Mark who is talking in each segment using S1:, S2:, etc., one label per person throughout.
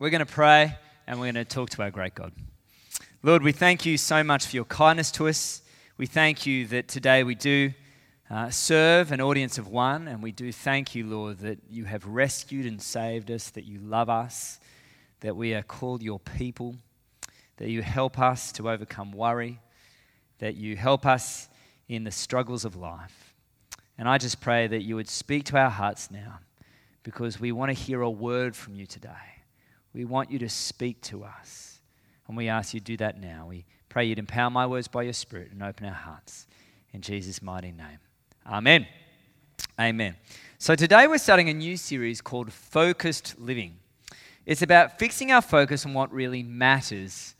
S1: We're going to pray and we're going to talk to our great God. Lord, we thank you so much for your kindness to us. We thank you that today we do uh, serve an audience of one, and we do thank you, Lord, that you have rescued and saved us, that you love us, that we are called your people, that you help us to overcome worry, that you help us in the struggles of life. And I just pray that you would speak to our hearts now because we want to hear a word from you today. We want you to speak to us. And we ask you to do that now. We pray you'd empower my words by your Spirit and open our hearts. In Jesus' mighty name. Amen. Amen. So today we're starting a new series called Focused Living. It's about fixing our focus on what really matters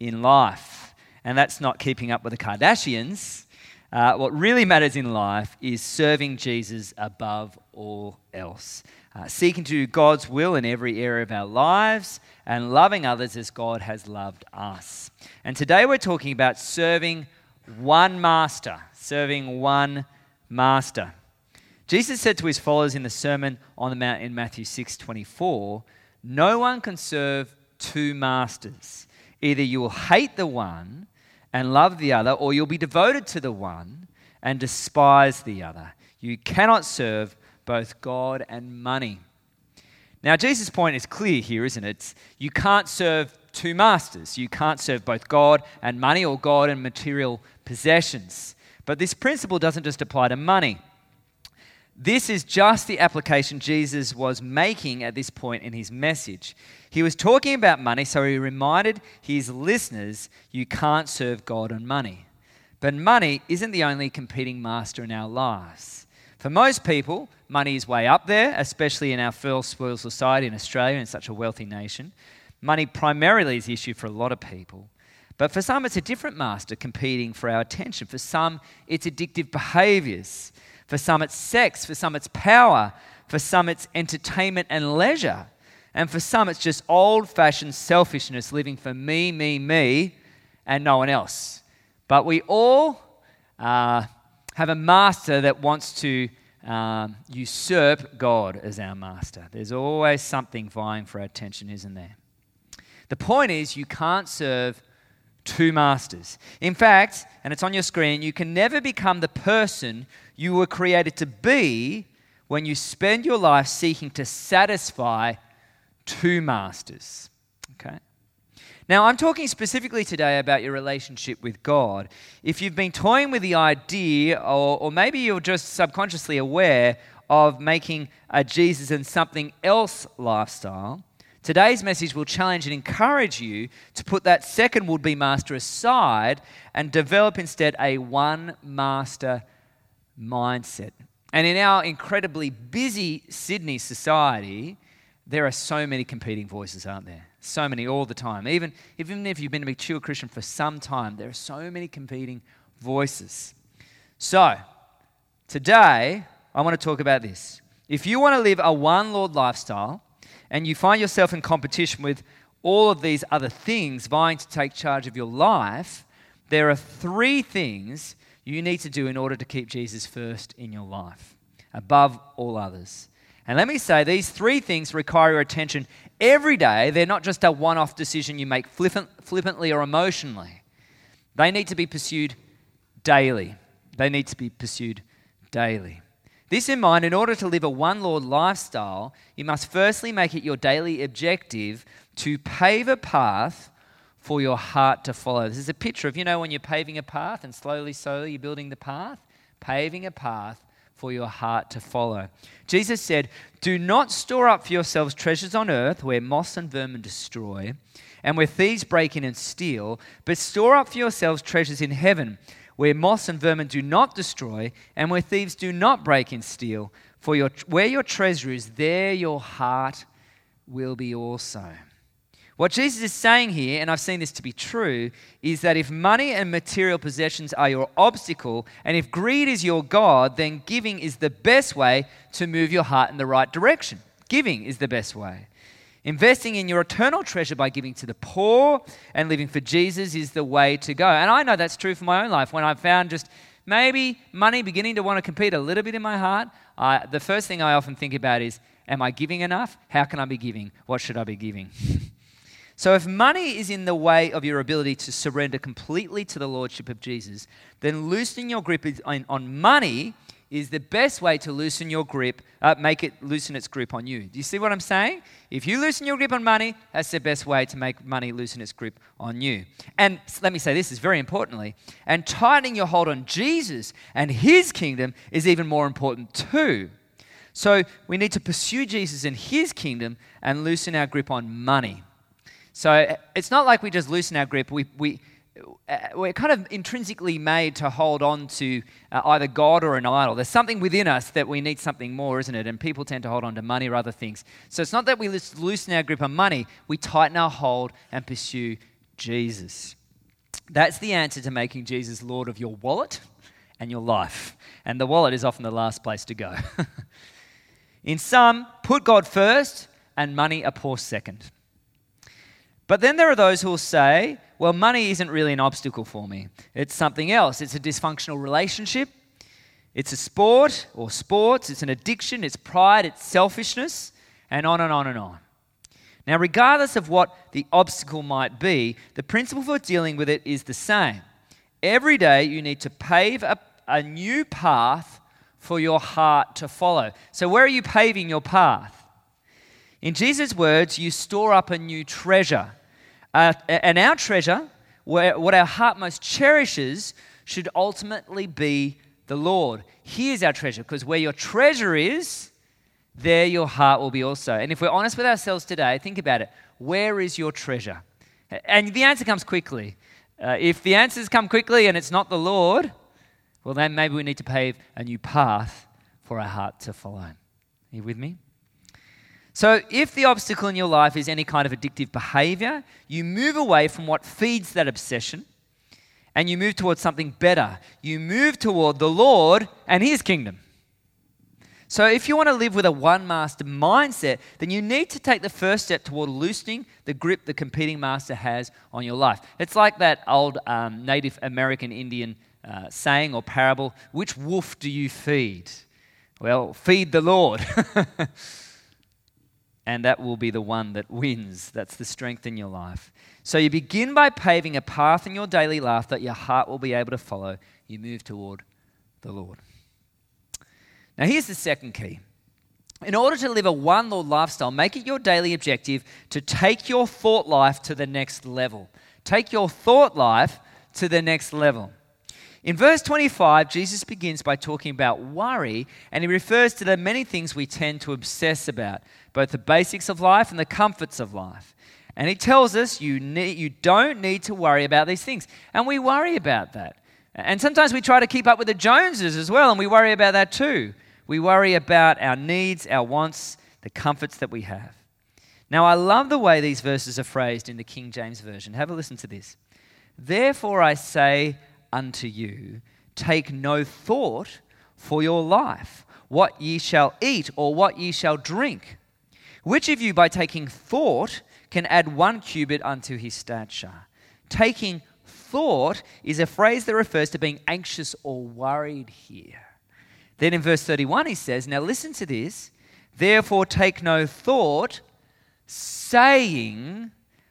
S1: in life. And that's not keeping up with the Kardashians. Uh, what really matters in life is serving Jesus above all else uh, seeking to do God's will in every area of our lives, and loving others as God has loved us. And today we're talking about serving one master, serving one master. Jesus said to his followers in the Sermon on the Mount in Matthew 6 24, No one can serve two masters. Either you will hate the one and love the other, or you'll be devoted to the one and despise the other. You cannot serve both God and money. Now, Jesus' point is clear here, isn't it? You can't serve two masters. You can't serve both God and money or God and material possessions. But this principle doesn't just apply to money. This is just the application Jesus was making at this point in his message. He was talking about money, so he reminded his listeners you can't serve God and money. But money isn't the only competing master in our lives. For most people, money is way up there, especially in our first world society in Australia, in such a wealthy nation. Money primarily is the issue for a lot of people. But for some, it's a different master competing for our attention. For some, it's addictive behaviors. For some, it's sex. For some, it's power. For some, it's entertainment and leisure. And for some, it's just old fashioned selfishness, living for me, me, me, and no one else. But we all uh, have a master that wants to um, usurp God as our master. There's always something vying for our attention, isn't there? The point is, you can't serve two masters. In fact, and it's on your screen, you can never become the person you were created to be when you spend your life seeking to satisfy two masters. Okay? Now, I'm talking specifically today about your relationship with God. If you've been toying with the idea, or, or maybe you're just subconsciously aware of making a Jesus and something else lifestyle, today's message will challenge and encourage you to put that second would be master aside and develop instead a one master mindset. And in our incredibly busy Sydney society, there are so many competing voices, aren't there? So many all the time. Even, even if you've been a mature Christian for some time, there are so many competing voices. So, today, I want to talk about this. If you want to live a one Lord lifestyle and you find yourself in competition with all of these other things vying to take charge of your life, there are three things you need to do in order to keep Jesus first in your life, above all others. And let me say, these three things require your attention every day. They're not just a one off decision you make flippant, flippantly or emotionally. They need to be pursued daily. They need to be pursued daily. This in mind, in order to live a one Lord lifestyle, you must firstly make it your daily objective to pave a path for your heart to follow. This is a picture of, you know, when you're paving a path and slowly, slowly you're building the path, paving a path for your heart to follow. Jesus said, Do not store up for yourselves treasures on earth where moss and vermin destroy, and where thieves break in and steal, but store up for yourselves treasures in heaven where moss and vermin do not destroy, and where thieves do not break in and steal. For your, where your treasure is, there your heart will be also. What Jesus is saying here, and I've seen this to be true, is that if money and material possessions are your obstacle, and if greed is your God, then giving is the best way to move your heart in the right direction. Giving is the best way. Investing in your eternal treasure by giving to the poor and living for Jesus is the way to go. And I know that's true for my own life. When I've found just maybe money beginning to want to compete a little bit in my heart, the first thing I often think about is Am I giving enough? How can I be giving? What should I be giving? so, if money is in the way of your ability to surrender completely to the Lordship of Jesus, then loosening your grip on money is the best way to loosen your grip, uh, make it loosen its grip on you. Do you see what I'm saying? If you loosen your grip on money, that's the best way to make money loosen its grip on you. And let me say this is very importantly, and tightening your hold on Jesus and his kingdom is even more important too. So we need to pursue Jesus and his kingdom and loosen our grip on money. So it's not like we just loosen our grip, we, we uh, we're kind of intrinsically made to hold on to uh, either God or an idol. There's something within us that we need something more, isn't it? And people tend to hold on to money or other things. So it's not that we loosen our grip on money, we tighten our hold and pursue Jesus. That's the answer to making Jesus Lord of your wallet and your life. And the wallet is often the last place to go. In sum, put God first and money a poor second. But then there are those who will say, well, money isn't really an obstacle for me. It's something else. It's a dysfunctional relationship. It's a sport or sports. It's an addiction. It's pride. It's selfishness. And on and on and on. Now, regardless of what the obstacle might be, the principle for dealing with it is the same. Every day you need to pave a, a new path for your heart to follow. So, where are you paving your path? In Jesus' words, you store up a new treasure. Uh, and our treasure, what our heart most cherishes, should ultimately be the Lord. Here's our treasure, because where your treasure is, there your heart will be also. And if we're honest with ourselves today, think about it. Where is your treasure? And the answer comes quickly. Uh, if the answers come quickly and it's not the Lord, well, then maybe we need to pave a new path for our heart to follow. Are you with me? So, if the obstacle in your life is any kind of addictive behavior, you move away from what feeds that obsession and you move towards something better. You move toward the Lord and His kingdom. So, if you want to live with a one master mindset, then you need to take the first step toward loosening the grip the competing master has on your life. It's like that old um, Native American Indian uh, saying or parable which wolf do you feed? Well, feed the Lord. and that will be the one that wins. That's the strength in your life. So you begin by paving a path in your daily life that your heart will be able to follow. You move toward the Lord. Now, here's the second key. In order to live a one Lord lifestyle, make it your daily objective to take your thought life to the next level. Take your thought life to the next level. In verse 25, Jesus begins by talking about worry, and he refers to the many things we tend to obsess about, both the basics of life and the comforts of life. And he tells us you, need, you don't need to worry about these things. And we worry about that. And sometimes we try to keep up with the Joneses as well, and we worry about that too. We worry about our needs, our wants, the comforts that we have. Now, I love the way these verses are phrased in the King James Version. Have a listen to this. Therefore, I say, unto you, Take no thought for your life, what ye shall eat or what ye shall drink. Which of you, by taking thought, can add one cubit unto his stature? Taking thought is a phrase that refers to being anxious or worried here. Then in verse 31, he says, Now listen to this. Therefore, take no thought, saying,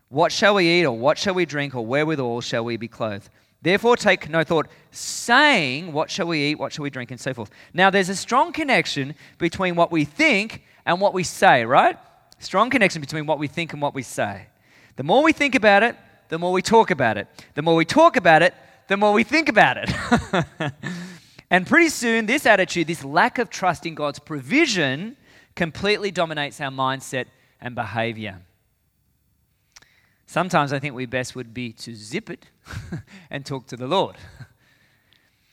S1: What shall we eat, or what shall we drink, or wherewithal shall we be clothed? Therefore, take no thought, saying, What shall we eat, what shall we drink, and so forth. Now, there's a strong connection between what we think and what we say, right? Strong connection between what we think and what we say. The more we think about it, the more we talk about it. The more we talk about it, the more we think about it. and pretty soon, this attitude, this lack of trust in God's provision, completely dominates our mindset and behavior. Sometimes I think we best would be to zip it and talk to the Lord.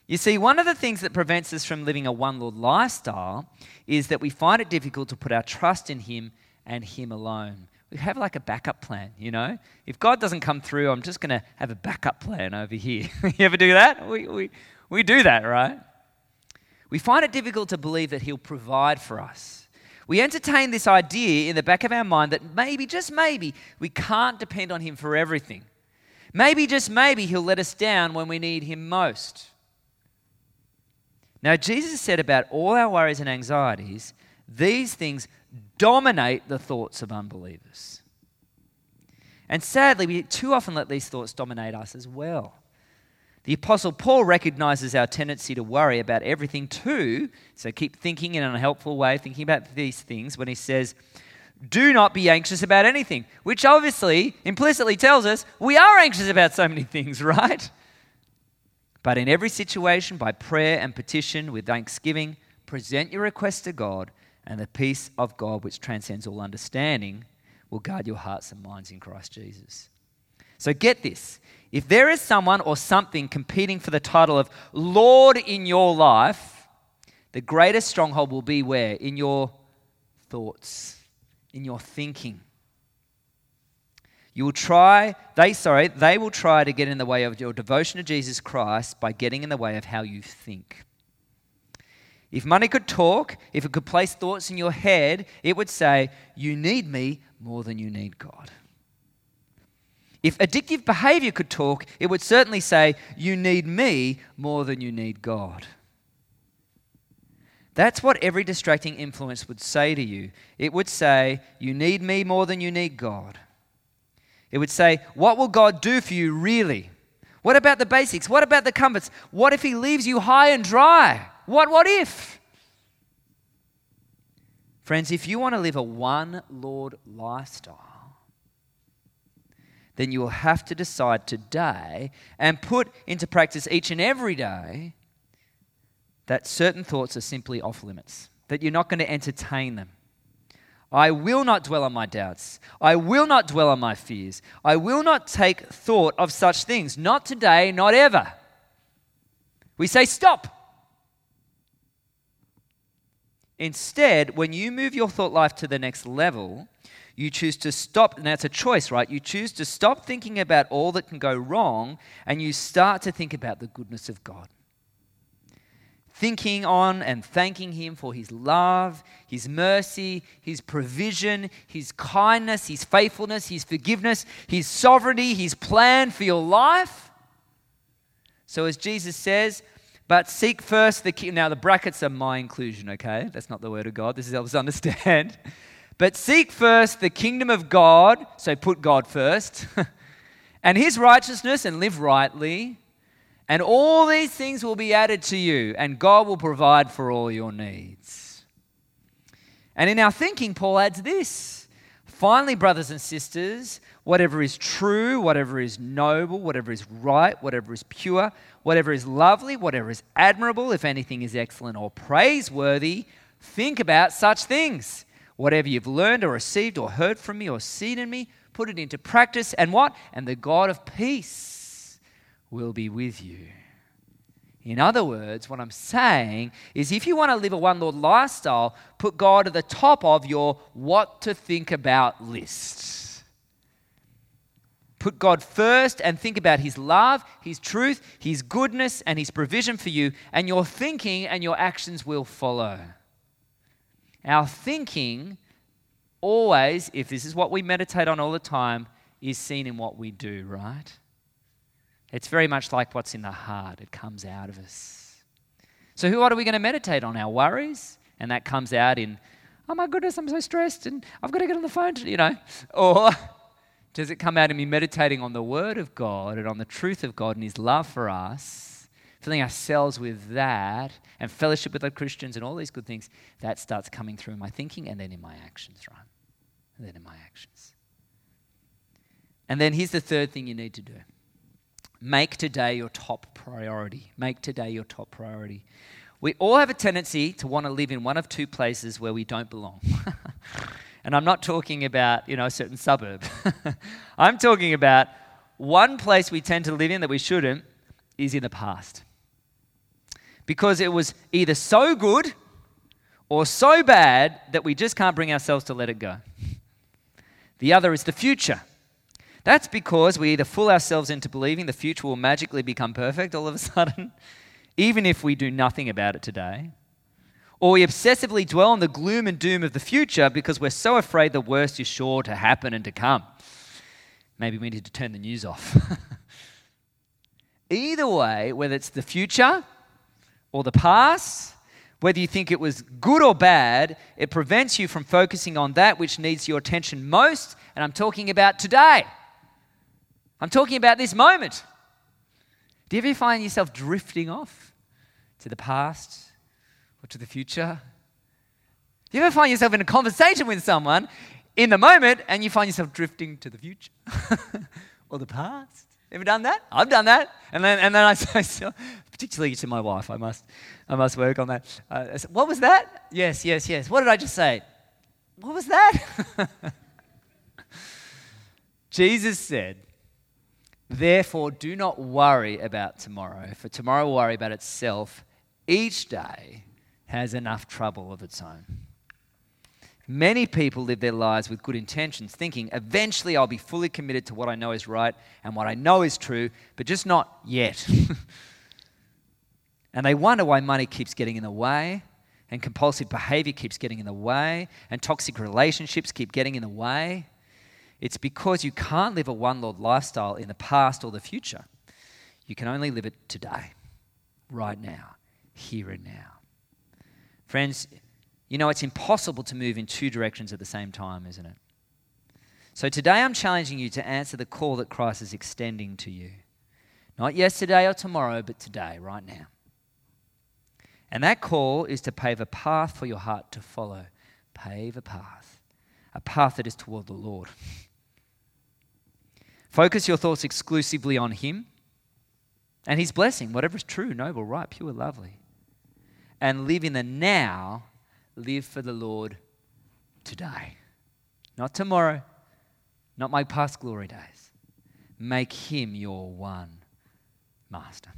S1: You see, one of the things that prevents us from living a one Lord lifestyle is that we find it difficult to put our trust in Him and Him alone. We have like a backup plan, you know? If God doesn't come through, I'm just going to have a backup plan over here. you ever do that? We, we, we do that, right? We find it difficult to believe that He'll provide for us. We entertain this idea in the back of our mind that maybe, just maybe, we can't depend on Him for everything. Maybe, just maybe, He'll let us down when we need Him most. Now, Jesus said about all our worries and anxieties, these things dominate the thoughts of unbelievers. And sadly, we too often let these thoughts dominate us as well. The Apostle Paul recognizes our tendency to worry about everything too, so keep thinking in an unhelpful way, thinking about these things when he says, Do not be anxious about anything, which obviously implicitly tells us we are anxious about so many things, right? But in every situation, by prayer and petition with thanksgiving, present your requests to God, and the peace of God, which transcends all understanding, will guard your hearts and minds in Christ Jesus. So get this if there is someone or something competing for the title of Lord in your life, the greatest stronghold will be where? In your thoughts, in your thinking. You will try, they, sorry, they will try to get in the way of your devotion to Jesus Christ by getting in the way of how you think. If money could talk, if it could place thoughts in your head, it would say, You need me more than you need God. If addictive behavior could talk, it would certainly say, You need me more than you need God. That's what every distracting influence would say to you. It would say, You need me more than you need God. It would say, What will God do for you really? What about the basics? What about the comforts? What if He leaves you high and dry? What, what if? Friends, if you want to live a one Lord lifestyle, then you will have to decide today and put into practice each and every day that certain thoughts are simply off limits, that you're not going to entertain them. I will not dwell on my doubts. I will not dwell on my fears. I will not take thought of such things. Not today, not ever. We say, stop. Instead, when you move your thought life to the next level, you choose to stop, and that's a choice, right? You choose to stop thinking about all that can go wrong and you start to think about the goodness of God. Thinking on and thanking Him for His love, His mercy, His provision, His kindness, His faithfulness, His forgiveness, His sovereignty, His plan for your life. So, as Jesus says, but seek first the kingdom. Now, the brackets are my inclusion, okay? That's not the word of God. This is us understand. But seek first the kingdom of God, so put God first, and his righteousness and live rightly, and all these things will be added to you, and God will provide for all your needs. And in our thinking, Paul adds this finally, brothers and sisters, whatever is true, whatever is noble, whatever is right, whatever is pure, whatever is lovely, whatever is admirable, if anything is excellent or praiseworthy, think about such things. Whatever you've learned or received or heard from me or seen in me, put it into practice. And what? And the God of peace will be with you. In other words, what I'm saying is if you want to live a one Lord lifestyle, put God at the top of your what to think about list. Put God first and think about His love, His truth, His goodness, and His provision for you, and your thinking and your actions will follow. Our thinking, always, if this is what we meditate on all the time, is seen in what we do, right? It's very much like what's in the heart, it comes out of us. So, who what are we going to meditate on? Our worries? And that comes out in, oh my goodness, I'm so stressed and I've got to get on the phone, to, you know. Or does it come out in me meditating on the Word of God and on the truth of God and His love for us? Filling ourselves with that and fellowship with other Christians and all these good things, that starts coming through in my thinking and then in my actions, right? And then in my actions. And then here's the third thing you need to do make today your top priority. Make today your top priority. We all have a tendency to want to live in one of two places where we don't belong. and I'm not talking about, you know, a certain suburb. I'm talking about one place we tend to live in that we shouldn't is in the past because it was either so good or so bad that we just can't bring ourselves to let it go. The other is the future. That's because we either fool ourselves into believing the future will magically become perfect all of a sudden, even if we do nothing about it today, or we obsessively dwell on the gloom and doom of the future because we're so afraid the worst is sure to happen and to come. Maybe we need to turn the news off. Either way, whether it's the future or the past, Whether you think it was good or bad, it prevents you from focusing on that which needs your attention most. And I'm talking about today. I'm talking about this moment. Do you ever find yourself drifting off to the past or to the future? Do you ever find yourself in a conversation with someone in the moment and you find yourself drifting to the future or the past? Ever done that? I've done that. And then, and then I say, particularly to my wife, I must, I must work on that. Uh, said, what was that? Yes, yes, yes. What did I just say? What was that? Jesus said, Therefore, do not worry about tomorrow, for tomorrow will worry about itself. Each day has enough trouble of its own. Many people live their lives with good intentions, thinking, eventually I'll be fully committed to what I know is right and what I know is true, but just not yet. and they wonder why money keeps getting in the way, and compulsive behavior keeps getting in the way, and toxic relationships keep getting in the way. It's because you can't live a one Lord lifestyle in the past or the future. You can only live it today, right now, here and now. Friends, you know, it's impossible to move in two directions at the same time, isn't it? So today I'm challenging you to answer the call that Christ is extending to you. Not yesterday or tomorrow, but today, right now. And that call is to pave a path for your heart to follow. Pave a path. A path that is toward the Lord. Focus your thoughts exclusively on Him and His blessing, whatever is true, noble, right, pure, lovely. And live in the now live for the Lord today. Not tomorrow, not my past glory days. Make him your one master.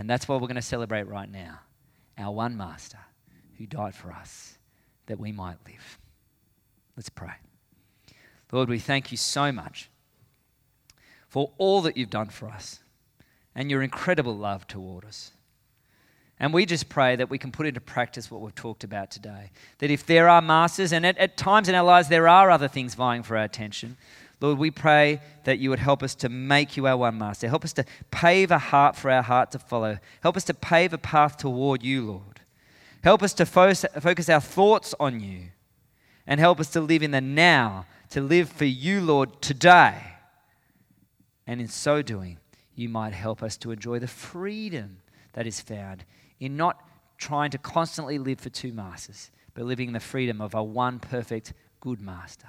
S1: And that's what we're going to celebrate right now our one master who died for us that we might live. Let's pray. Lord, we thank you so much for all that you've done for us and your incredible love toward us. And we just pray that we can put into practice what we've talked about today. That if there are masters, and at, at, times in our lives there are other things vying for our attention, Lord, we pray that you would help us to make you our one master. Help us to pave a heart for our heart to follow. Help us to pave a path toward you, Lord. Help us to focus our thoughts on you. And help us to live in the now, to live for you, Lord, today. And in so doing, you might help us to enjoy the freedom that is found in not trying to constantly live for two masters, but living the freedom of a one perfect good master.